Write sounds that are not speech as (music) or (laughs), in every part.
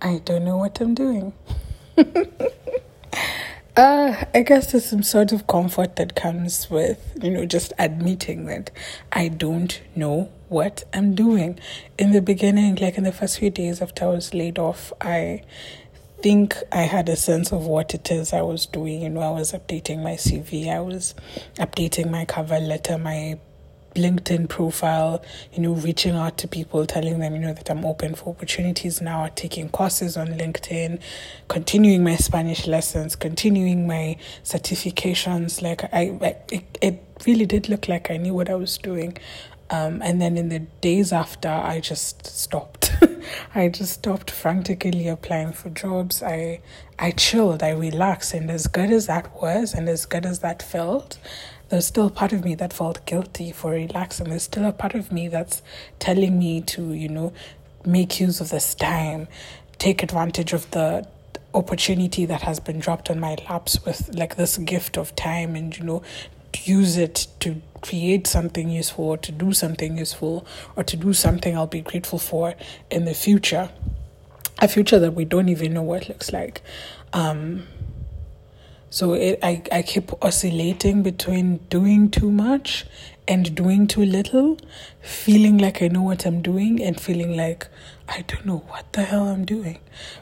I don't know what I'm doing. (laughs) uh, I guess there's some sort of comfort that comes with, you know, just admitting that I don't know what I'm doing. In the beginning, like in the first few days after I was laid off, I think I had a sense of what it is I was doing. You know, I was updating my CV, I was updating my cover letter, my LinkedIn profile, you know, reaching out to people, telling them, you know, that I'm open for opportunities now, taking courses on LinkedIn, continuing my Spanish lessons, continuing my certifications. Like I, I it, it really did look like I knew what I was doing. Um, and then in the days after, I just stopped. (laughs) I just stopped frantically applying for jobs. I I chilled. I relaxed, and as good as that was, and as good as that felt, there's still a part of me that felt guilty for relaxing. There's still a part of me that's telling me to, you know, make use of this time, take advantage of the opportunity that has been dropped on my laps with like this gift of time and you know use it to create something useful or to do something useful or to do something I'll be grateful for in the future. A future that we don't even know what it looks like. Um, so it, I, I keep oscillating between doing too much and doing too little, feeling like I know what I'm doing and feeling like I don't know what the hell I'm doing,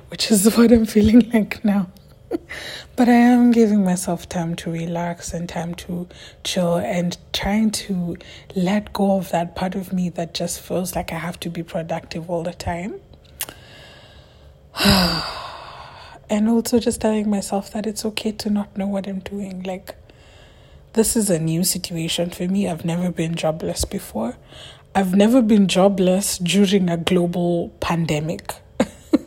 which is (laughs) what I'm feeling like now. (laughs) but I am giving myself time to relax and time to chill and trying to let go of that part of me that just feels like I have to be productive all the time. (sighs) (sighs) and also just telling myself that it's okay to not know what I'm doing. Like, this is a new situation for me. I've never been jobless before. I've never been jobless during a global pandemic.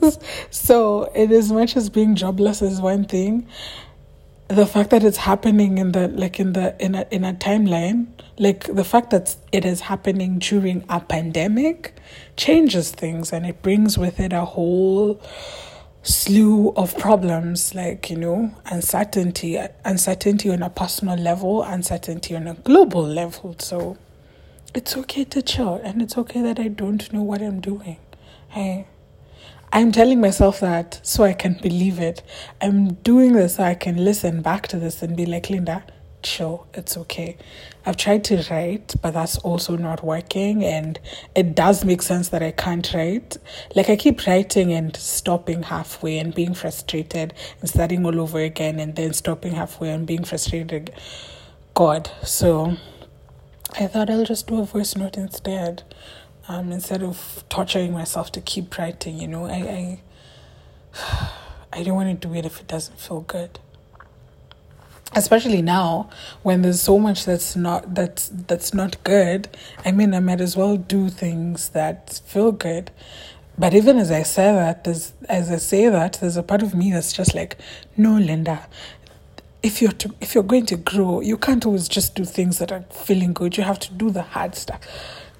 (laughs) so, in as much as being jobless is one thing, the fact that it's happening in the like in the in a in a timeline, like the fact that it is happening during a pandemic, changes things and it brings with it a whole slew of problems like you know uncertainty uncertainty on a personal level uncertainty on a global level. So it's okay to chill and it's okay that i don't know what i'm doing. Hey i'm telling myself that so i can believe it. I'm doing this so i can listen back to this and be like linda chill it's okay I've tried to write, but that's also not working. And it does make sense that I can't write. Like I keep writing and stopping halfway and being frustrated and starting all over again and then stopping halfway and being frustrated. God. So I thought I'll just do a voice note instead. Um, instead of torturing myself to keep writing, you know, I I, (sighs) I don't want to do it if it doesn't feel good especially now when there's so much that's not that's that's not good i mean i might as well do things that feel good. But even as i say that there's as i say that there's a part of me that's just like no linda. If you're to, if you're going to grow you can't always just do things that are feeling good. You have to do the hard stuff.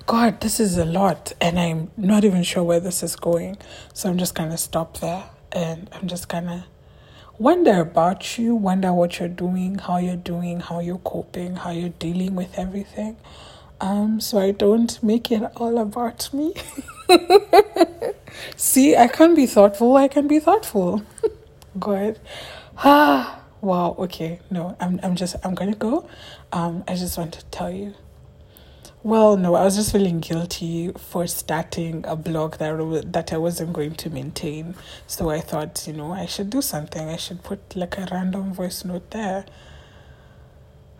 God this is a lot and i'm not even sure where this is going. So i'm just gonna stop there and i'm just gonna wonder about you, wonder what you're doing, how you're doing, how you're coping, how you're dealing with everything. Um, so I don't make it all about me. (laughs) See, I can be thoughtful, I can be thoughtful. (laughs) Good. Ah, wow, okay. No, I'm I'm just I'm gonna go. Um, I just want to tell you well, no, I was just feeling guilty for starting a blog that that I wasn't going to maintain. So I thought, you know, I should do something. I should put like a random voice note there.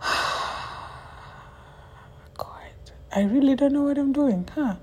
(sighs) God, I really don't know what I'm doing, huh?